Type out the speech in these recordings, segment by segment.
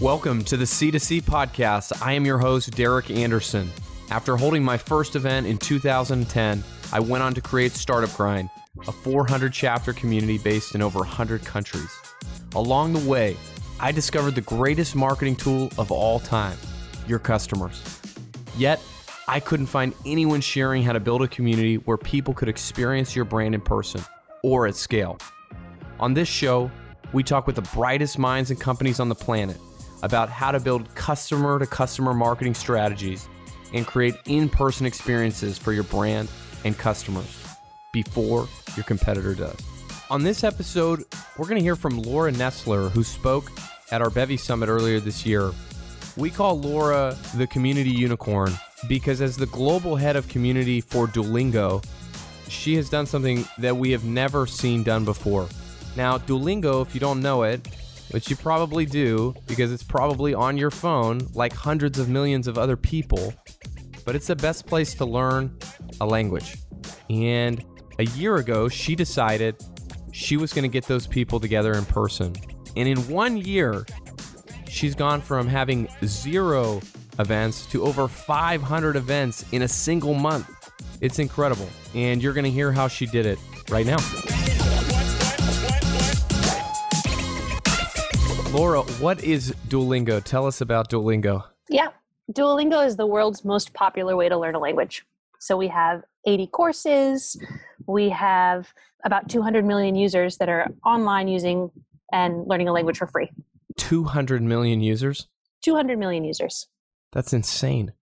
Welcome to the C2C podcast. I am your host, Derek Anderson. After holding my first event in 2010, I went on to create Startup Grind, a 400 chapter community based in over 100 countries. Along the way, I discovered the greatest marketing tool of all time your customers. Yet, I couldn't find anyone sharing how to build a community where people could experience your brand in person or at scale. On this show, we talk with the brightest minds and companies on the planet about how to build customer to customer marketing strategies and create in person experiences for your brand and customers before your competitor does. On this episode, we're going to hear from Laura Nestler, who spoke at our Bevy Summit earlier this year. We call Laura the community unicorn because, as the global head of community for Duolingo, she has done something that we have never seen done before. Now, Duolingo, if you don't know it, which you probably do because it's probably on your phone like hundreds of millions of other people, but it's the best place to learn a language. And a year ago, she decided she was going to get those people together in person. And in one year, she's gone from having zero events to over 500 events in a single month. It's incredible. And you're going to hear how she did it right now. Laura, what is Duolingo? Tell us about Duolingo. Yeah, Duolingo is the world's most popular way to learn a language. So we have 80 courses, we have about 200 million users that are online using and learning a language for free. 200 million users? 200 million users. That's insane.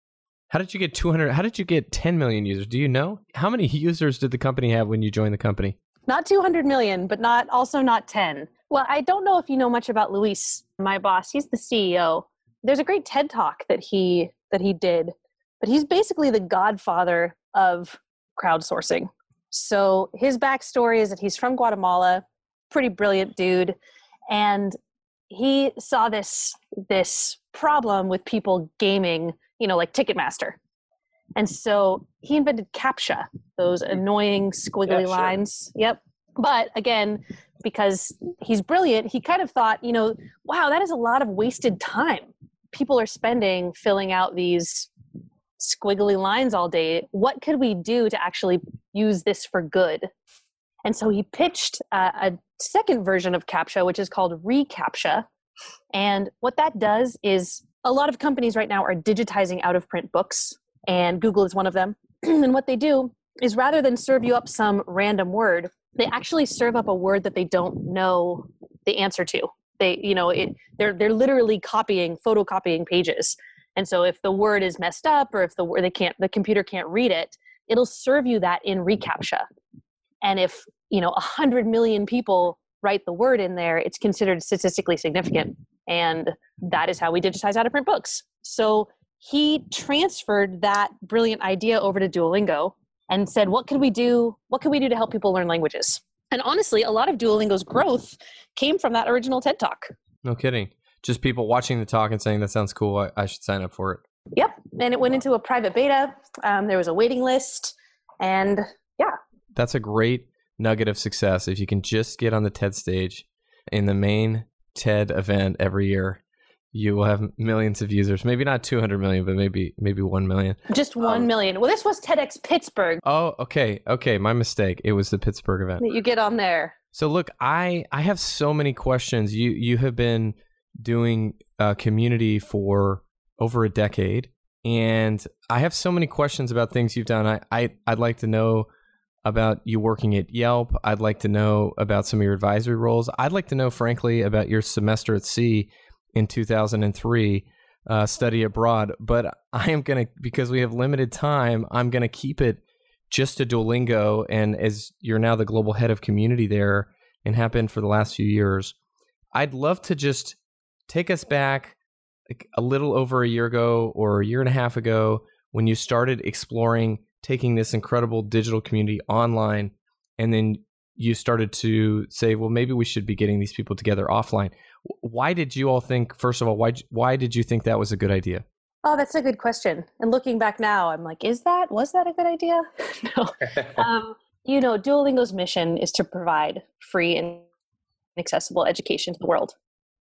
How did you get 200? How did you get 10 million users? Do you know? How many users did the company have when you joined the company? Not 200 million, but not also not 10. Well, I don't know if you know much about Luis, my boss. He's the CEO. There's a great TED talk that he that he did, but he's basically the godfather of crowdsourcing. So his backstory is that he's from Guatemala, pretty brilliant dude, and he saw this this problem with people gaming, you know, like Ticketmaster. And so he invented CAPTCHA, those mm-hmm. annoying squiggly yeah, sure. lines. Yep. But again, because he's brilliant, he kind of thought, you know, wow, that is a lot of wasted time. People are spending filling out these squiggly lines all day. What could we do to actually use this for good? And so he pitched uh, a second version of CAPTCHA, which is called reCAPTCHA. And what that does is a lot of companies right now are digitizing out of print books, and Google is one of them. and what they do is rather than serve you up some random word, they actually serve up a word that they don't know the answer to. They, you know, it, they're they're literally copying, photocopying pages. And so if the word is messed up or if the word they can't the computer can't read it, it'll serve you that in reCAPTCHA. And if, you know, a hundred million people write the word in there, it's considered statistically significant. And that is how we digitize out of print books. So he transferred that brilliant idea over to Duolingo and said, what can we do? What can we do to help people learn languages? And honestly, a lot of Duolingo's growth came from that original TED Talk. No kidding. Just people watching the talk and saying, that sounds cool. I, I should sign up for it. Yep. And it went into a private beta. Um, there was a waiting list. And yeah. That's a great nugget of success. If you can just get on the TED stage in the main TED event every year you will have millions of users. Maybe not 200 million, but maybe maybe 1 million. Just one um, million. Well, this was TEDx Pittsburgh. Oh, okay. Okay, my mistake. It was the Pittsburgh event. You get on there. So look, I I have so many questions. You you have been doing a community for over a decade and I have so many questions about things you've done. I, I I'd like to know about you working at Yelp. I'd like to know about some of your advisory roles. I'd like to know, frankly, about your semester at sea in 2003 uh, study abroad. But I am going to, because we have limited time, I'm going to keep it just to Duolingo. And as you're now the global head of community there and have been for the last few years, I'd love to just take us back like a little over a year ago or a year and a half ago when you started exploring taking this incredible digital community online and then you started to say well maybe we should be getting these people together offline why did you all think first of all why why did you think that was a good idea? Oh that's a good question. And looking back now i'm like is that was that a good idea? No. Um, you know duolingo's mission is to provide free and accessible education to the world.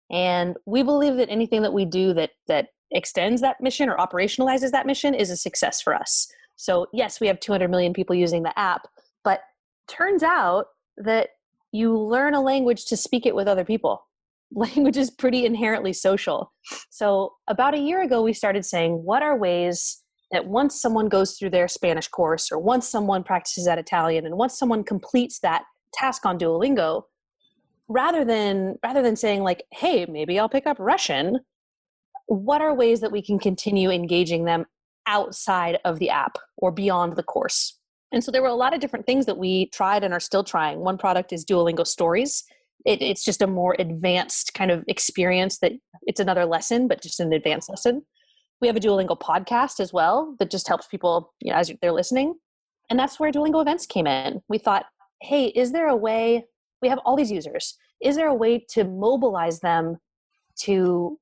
And we believe that anything that we do that that extends that mission or operationalizes that mission is a success for us. So, yes, we have 200 million people using the app, but turns out that you learn a language to speak it with other people. Language is pretty inherently social. So, about a year ago, we started saying, what are ways that once someone goes through their Spanish course, or once someone practices that Italian, and once someone completes that task on Duolingo, rather than rather than saying like, "Hey, maybe I'll pick up Russian," what are ways that we can continue engaging them outside of the app or beyond the course? And so there were a lot of different things that we tried and are still trying. One product is Duolingo Stories. It, it's just a more advanced kind of experience that it's another lesson, but just an advanced lesson. We have a Duolingo podcast as well that just helps people you know, as they're listening. And that's where Duolingo events came in. We thought, hey, is there a way? We have all these users. Is there a way to mobilize them to,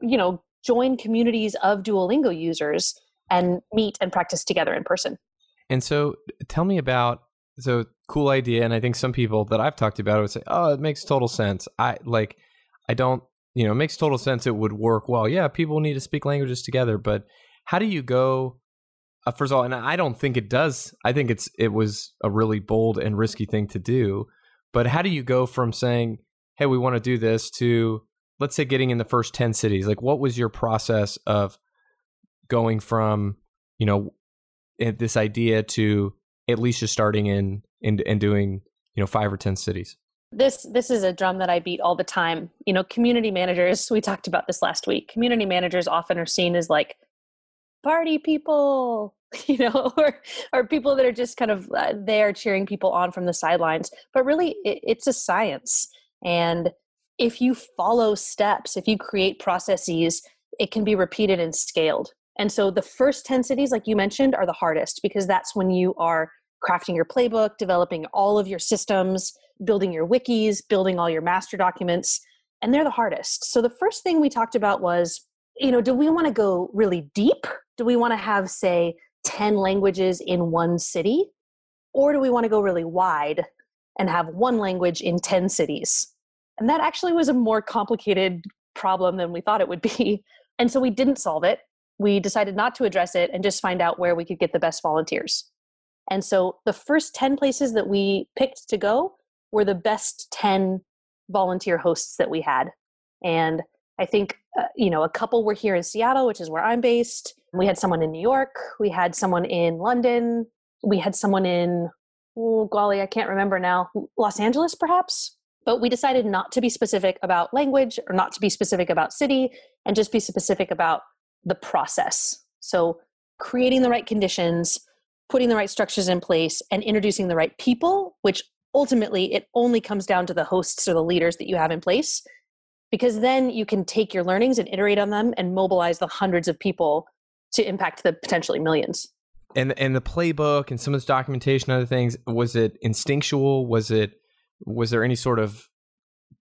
you know, join communities of Duolingo users and meet and practice together in person? And so, tell me about so cool idea. And I think some people that I've talked about it would say, "Oh, it makes total sense." I like, I don't you know, it makes total sense it would work well. Yeah, people need to speak languages together, but how do you go uh, first of all, and I don't think it does. I think it's it was a really bold and risky thing to do. But how do you go from saying, "Hey, we want to do this," to let's say getting in the first ten cities? Like, what was your process of going from you know this idea to at least just starting in and and doing you know five or ten cities? this this is a drum that i beat all the time. You know community managers we talked about this last week. Community managers often are seen as like party people you know or or people that are just kind of uh, there cheering people on from the sidelines. But really it, it's a science. And if you follow steps if you create processes it can be repeated and scaled. And so the first 10 cities like you mentioned are the hardest because that's when you are crafting your playbook developing all of your systems building your wikis, building all your master documents, and they're the hardest. So the first thing we talked about was, you know, do we want to go really deep? Do we want to have, say, 10 languages in one city? Or do we want to go really wide and have one language in 10 cities? And that actually was a more complicated problem than we thought it would be. And so we didn't solve it. We decided not to address it and just find out where we could get the best volunteers. And so the first 10 places that we picked to go were the best 10 volunteer hosts that we had. And I think, uh, you know, a couple were here in Seattle, which is where I'm based. We had someone in New York. We had someone in London. We had someone in, oh, golly, I can't remember now, Los Angeles, perhaps. But we decided not to be specific about language or not to be specific about city and just be specific about the process. So, creating the right conditions, putting the right structures in place, and introducing the right people, which ultimately it only comes down to the hosts or the leaders that you have in place because then you can take your learnings and iterate on them and mobilize the hundreds of people to impact the potentially millions. And and the playbook and some of this documentation other things was it instinctual? Was it was there any sort of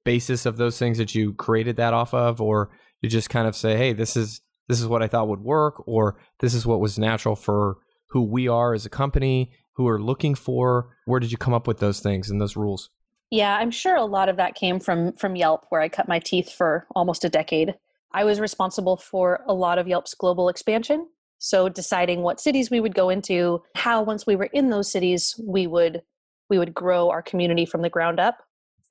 basis of those things that you created that off of? Or you just kind of say hey this is this is what i thought would work or this is what was natural for who we are as a company who are looking for? Where did you come up with those things and those rules? Yeah, I'm sure a lot of that came from from Yelp where I cut my teeth for almost a decade. I was responsible for a lot of Yelp's global expansion. So deciding what cities we would go into, how once we were in those cities we would we would grow our community from the ground up.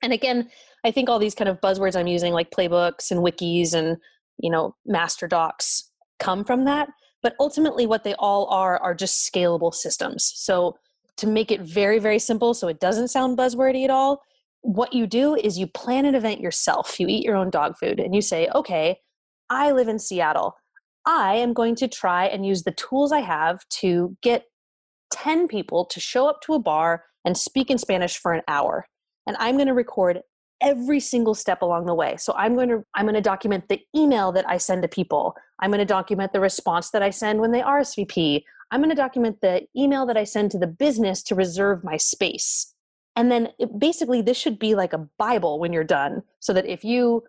And again, I think all these kind of buzzwords I'm using like playbooks and wikis and you know master docs come from that but ultimately what they all are are just scalable systems. So to make it very very simple so it doesn't sound buzzwordy at all what you do is you plan an event yourself. You eat your own dog food and you say okay i live in seattle. I am going to try and use the tools i have to get 10 people to show up to a bar and speak in spanish for an hour and i'm going to record every single step along the way. So i'm going to i'm going to document the email that i send to people. I'm going to document the response that i send when they rsvp i'm going to document the email that i send to the business to reserve my space. And then it, basically this should be like a bible when you're done so that if you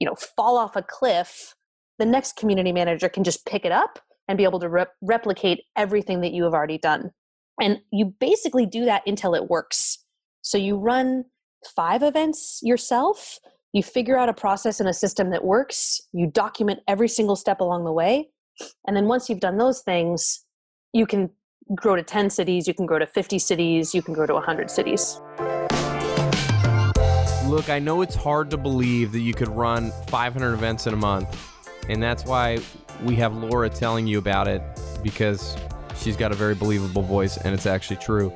you know fall off a cliff the next community manager can just pick it up and be able to rep- replicate everything that you have already done. And you basically do that until it works. So you run five events yourself You figure out a process and a system that works, you document every single step along the way. And then once you've done those things, you can grow to 10 cities, you can grow to 50 cities, you can grow to 100 cities. Look, I know it's hard to believe that you could run 500 events in a month, and that's why we have Laura telling you about it because she's got a very believable voice and it's actually true.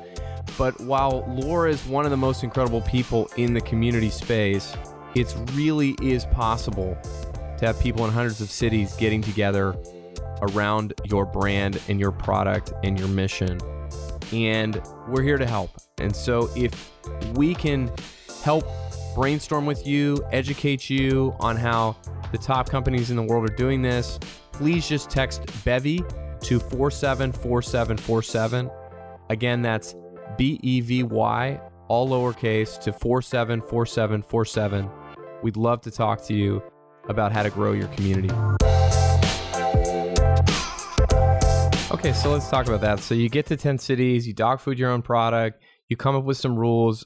But while Laura is one of the most incredible people in the community space, it really is possible to have people in hundreds of cities getting together around your brand and your product and your mission. And we're here to help. And so if we can help brainstorm with you, educate you on how the top companies in the world are doing this, please just text Bevy to 474747. Again, that's B E V Y, all lowercase, to 474747. We'd love to talk to you about how to grow your community. Okay, so let's talk about that. So you get to 10 cities, you dog food your own product, you come up with some rules.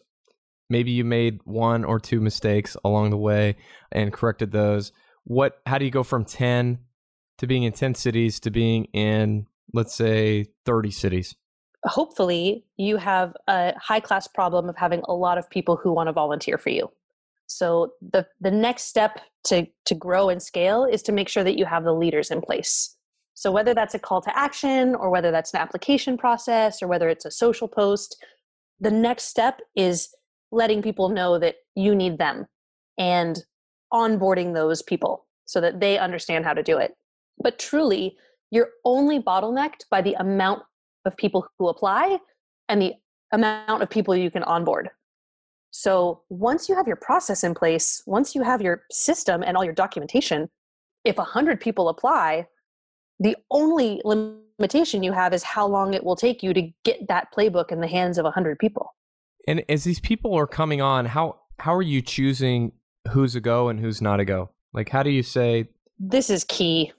Maybe you made one or two mistakes along the way and corrected those. What how do you go from 10 to being in 10 cities to being in let's say 30 cities? Hopefully, you have a high class problem of having a lot of people who want to volunteer for you. So the the next step to to grow and scale is to make sure that you have the leaders in place so, whether that's a call to action or whether that's an application process or whether it's a social post, the next step is letting people know that you need them and onboarding those people so that they understand how to do it. But truly, you're only bottlenecked by the amount of people who apply and the amount of people you can onboard. So, once you have your process in place, once you have your system and all your documentation, if 100 people apply, the only limitation you have is how long it will take you to get that playbook in the hands of 100 people. And as these people are coming on how how are you choosing who's a go and who's not a go? Like how do you say this is key.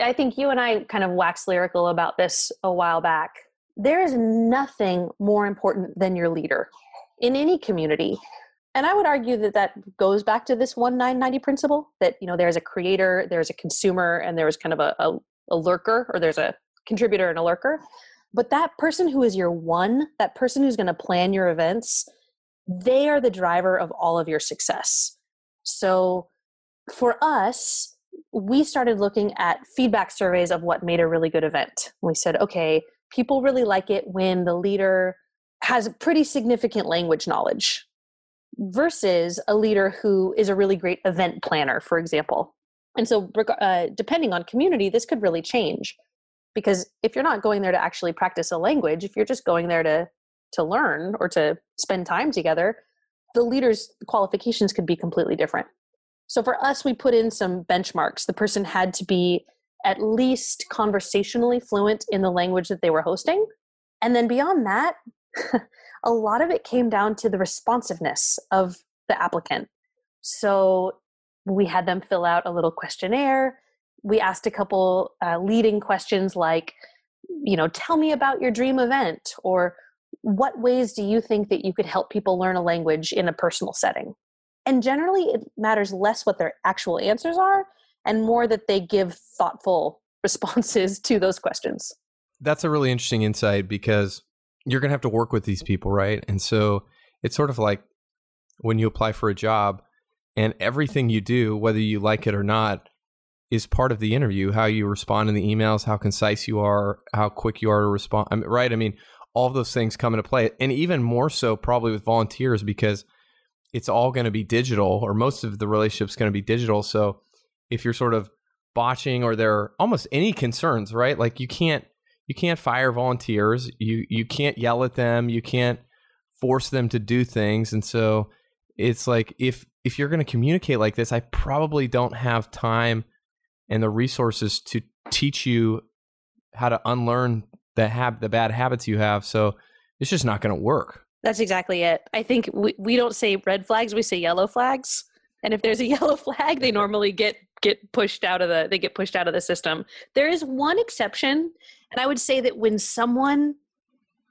I think you and i kind of waxed lyrical about this a while back there is nothing more important than your leader in any community. And i would argue that that goes back to this 1990 principle that you know there's a creator there's a consumer and there's kind of a, a, a lurker or there's a contributor and a lurker. But that person who is your one that person who's going to plan your events they are the driver of all of your success. So for us we started looking at feedback surveys of what made a really good event. We said okay people really like it when the leader has pretty significant language knowledge versus a leader who is a really great event planner for example and so, uh, depending on community, this could really change because if you're not going there to actually practice a language, if you're just going there to to learn or to spend time together, the leader's qualifications could be completely different. So for us, we put in some benchmarks. The person had to be at least conversationally fluent in the language that they were hosting. And then beyond that, a lot of it came down to the responsiveness of the applicant. So we had them fill out a little questionnaire. We asked a couple uh, leading questions like, you know, tell me about your dream event, or what ways do you think that you could help people learn a language in a personal setting? And generally, it matters less what their actual answers are and more that they give thoughtful responses to those questions. That's a really interesting insight because you're going to have to work with these people, right? And so it's sort of like when you apply for a job, and everything you do, whether you like it or not, is part of the interview. How you respond in the emails, how concise you are, how quick you are to respond. I mean, right? I mean, all those things come into play, and even more so probably with volunteers because it's all going to be digital, or most of the relationships going to be digital. So if you're sort of botching, or there are almost any concerns, right? Like you can't you can't fire volunteers. You you can't yell at them. You can't force them to do things, and so it's like if if you're going to communicate like this, I probably don't have time and the resources to teach you how to unlearn the hab- the bad habits you have. So it's just not going to work. That's exactly it. I think we, we don't say red flags, we say yellow flags. And if there's a yellow flag, they normally get get pushed out of the they get pushed out of the system. There is one exception, and I would say that when someone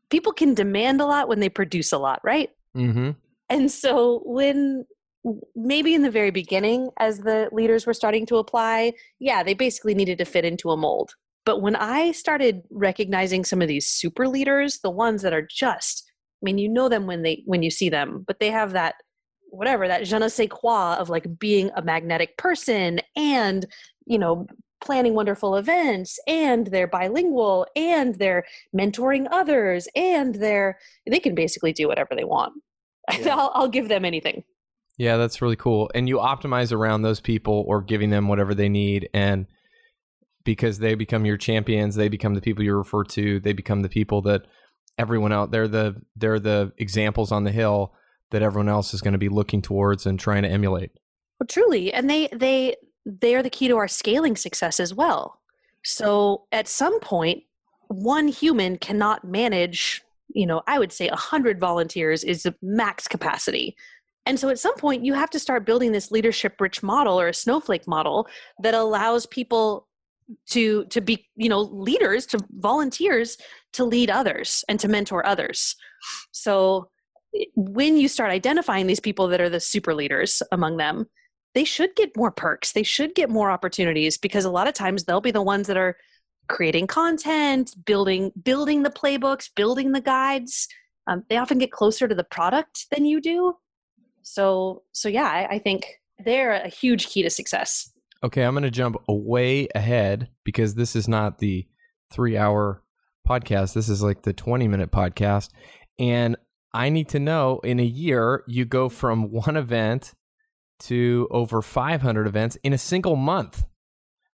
people can demand a lot when they produce a lot, right? Mm-hmm. And so when maybe in the very beginning as the leaders were starting to apply yeah they basically needed to fit into a mold but when i started recognizing some of these super leaders the ones that are just i mean you know them when they when you see them but they have that whatever that je ne sais quoi of like being a magnetic person and you know planning wonderful events and they're bilingual and they're mentoring others and they're they can basically do whatever they want. Yeah. I'll, I'll give them anything. Yeah that's really cool. And you optimize around those people or giving them whatever they need and because they become your champions they become the people you refer to they become the people that everyone out they're the they're the examples on the hill that everyone else is going to be looking towards and trying to emulate. Well, truly, and they they they are the key to our scaling success as well. So at some point, one human cannot manage. You know, I would say a hundred volunteers is the max capacity. And so at some point, you have to start building this leadership rich model or a snowflake model that allows people to to be you know leaders to volunteers to lead others and to mentor others so when you start identifying these people that are the super leaders among them, they should get more perks. They should get more opportunities because a lot of times they'll be the ones that are creating content, building building the playbooks, building the guides. Um, they often get closer to the product than you do. So so yeah, I, I think they're a huge key to success. Okay, I'm going to jump way ahead because this is not the three hour podcast. This is like the 20 minute podcast. And I need to know in a year, you go from one event to over 500 events in a single month.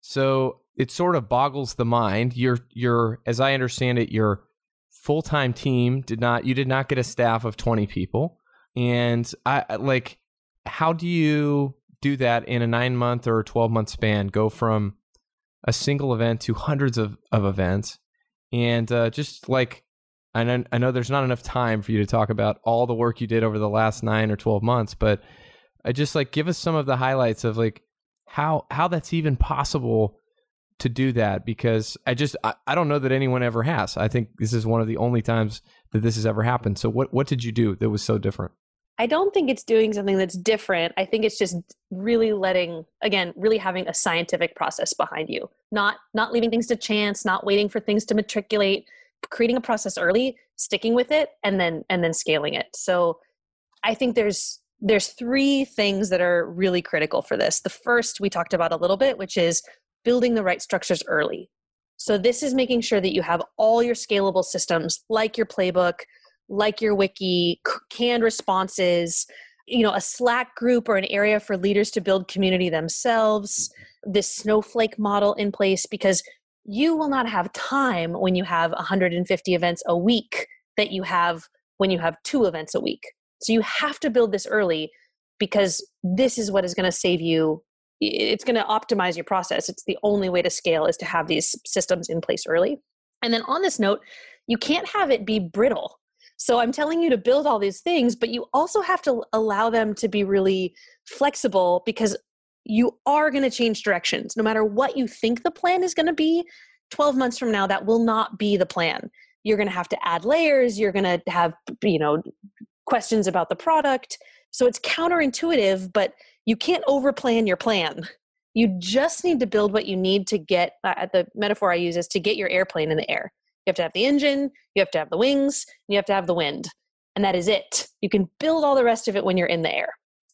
So it sort of boggles the mind. Your your as I understand it, your full-time team did not you did not get a staff of 20 people. And I like how do you do that in a 9 month or 12 month span go from a single event to hundreds of, of events and uh, just like I I know there's not enough time for you to talk about all the work you did over the last nine or 12 months, but I just like give us some of the highlights of like how how that's even possible to do that because I just I, I don't know that anyone ever has. I think this is one of the only times that this has ever happened. So what what did you do that was so different? I don't think it's doing something that's different. I think it's just really letting again, really having a scientific process behind you. Not not leaving things to chance, not waiting for things to matriculate, creating a process early sticking with it and then and then scaling it. So i think there's there's three things that are really critical for this. The first we talked about a little bit which is building the right structures early. So this is making sure that you have all your scalable systems like your playbook like your wiki canned responses you know a slack group or an area for leaders to build community themselves this snowflake model in place because you will not have time when you have 150 events a week that you have when you have two events a week. So you have to build this early because this is what is going to save you it's going to optimize your process. It's the only way to scale is to have these systems in place early. And then on this note, you can't have it be brittle. So I'm telling you to build all these things, but you also have to allow them to be really flexible because you are going to change directions. No matter what you think the plan is going to be, 12 months from now, that will not be the plan. You're going to have to add layers. You're going to have, you know, questions about the product. So it's counterintuitive, but you can't overplan your plan. You just need to build what you need to get. Uh, the metaphor I use is to get your airplane in the air. You have to have the engine, you have to have the wings, you have to have the wind. And that is it. You can build all the rest of it when you're in the air.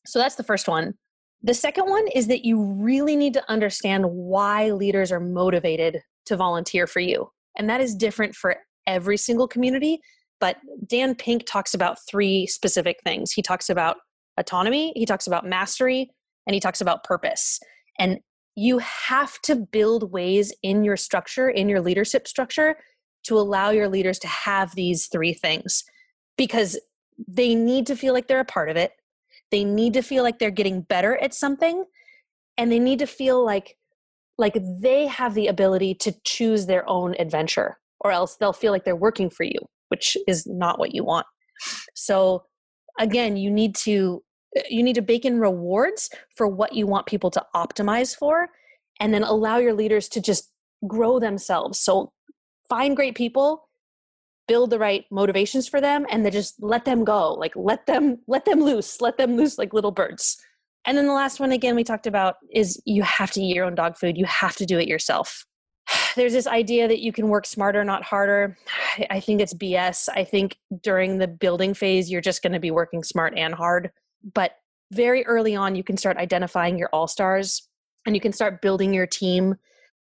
So that's the first one. The second one is that you really need to understand why leaders are motivated to volunteer for you. And that is different for every single community. But Dan Pink talks about three specific things. He talks about autonomy, he talks about mastery, and he talks about purpose. And you have to build ways in your structure, in your leadership structure, to allow your leaders to have these three things because they need to feel like they're a part of it they need to feel like they're getting better at something and they need to feel like like they have the ability to choose their own adventure or else they'll feel like they're working for you which is not what you want. So again you need to eh, you need to bake in rewards for what you want people to optimize for and then allow your leaders to just grow themselves. So find great people build the right motivations for them and then just let them go like let them let them loose let them loose like little birds And then the last one, again, we talked about is you have to eat your own dog food. You have to do it yourself. There's this idea that you can work smarter, not harder. I think it's BS. I think during the building phase, you're just going to be working smart and hard. But very early on, you can start identifying your all stars and you can start building your team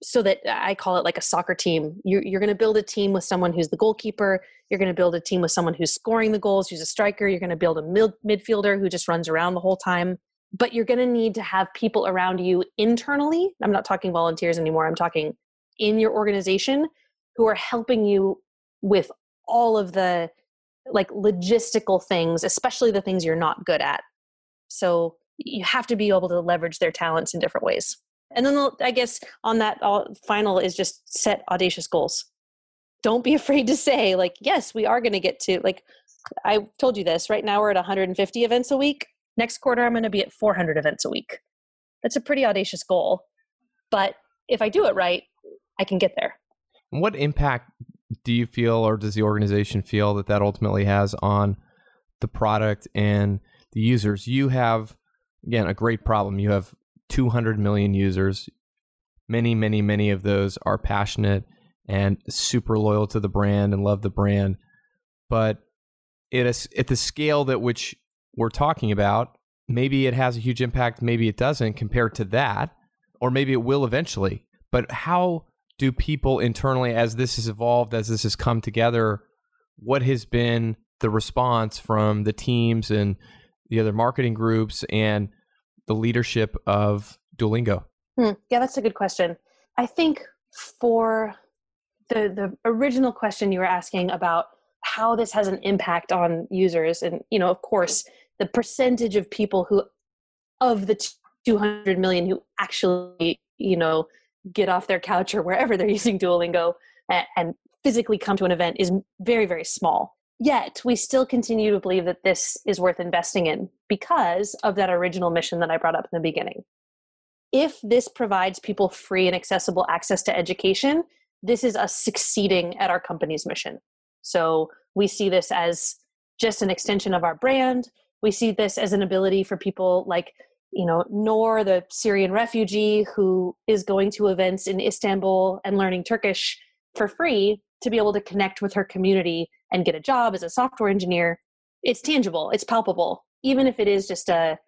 so that I call it like a soccer team. You're, you're going to build a team with someone who's the goalkeeper. You're going to build a team with someone who's scoring the goals, who's a striker. You're going to build a mid- midfielder who just runs around the whole time. But you're going to need to have people around you internally. I'm not talking volunteers anymore. I'm talking in your organization who are helping you with all of the like logistical things, especially the things you're not good at. So you have to be able to leverage their talents in different ways. And then I guess on that uh, final is just set audacious goals. Don't be afraid to say like, yes, we are going to get to like I told you this. Right now we're at 150 events a week. Next quarter I'm going to be at 400 events a week. That's a pretty audacious goal. But if I do it right, I can get there. What impact do you feel or does the organization feel that that ultimately has on the product and the users? You have again a great problem. You have 200 million users. Many, many, many of those are passionate and super loyal to the brand and love the brand. But it is, at the scale that which we're talking about, maybe it has a huge impact, maybe it doesn't compared to that, or maybe it will eventually. But how do people internally, as this has evolved, as this has come together, what has been the response from the teams and the other marketing groups and the leadership of Duolingo? Hmm. Yeah, that's a good question. I think for the the original question you were asking about how this has an impact on users, and you know, of course, the percentage of people who of the 200 million who actually, you know, get off their couch or wherever they're using Duolingo and, and physically come to an event is very, very small. Yet we still continue to believe that this is worth investing in because of that original mission that I brought up in the beginning. If this provides people free and accessible access to education, this is us succeeding at our company's mission. So we see this as just an extension of our brand. We see this as an ability for people like, you know, Noor, the Syrian refugee who is going to events in Istanbul and learning Turkish for free to be able to connect with her community and get a job as a software engineer. It's tangible, it's palpable, even if it is just a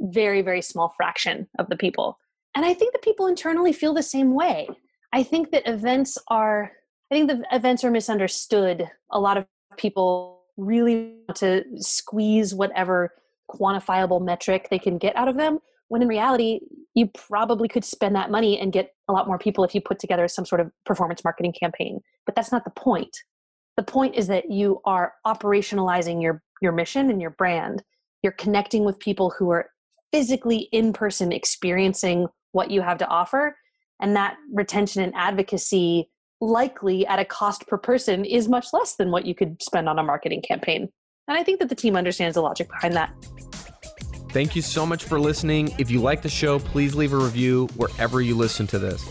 very, very small fraction of the people. And I think that people internally feel the same way. I think that events are, I think the events are misunderstood. A lot of people really want to squeeze whatever quantifiable metric they can get out of them when in reality you probably could spend that money and get a lot more people if you put together some sort of performance marketing campaign but that's not the point. The point is that you are operationalizing your your mission and your brand. You're connecting with people who are physically in person experiencing what you have to offer and that retention and advocacy likely at a cost per person is much less than what you could spend on a marketing campaign. And i think that the team understands the logic behind that Thank you so much for listening. If you like the show, please leave a review wherever you listen to this.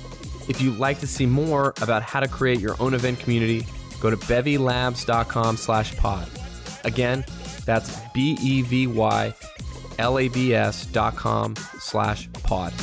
If you'd like to see more about how to create your own event community, go to bevylabs.com slash pod. Again, that's B-E-V-Y L-A-B-S dot com slash pod.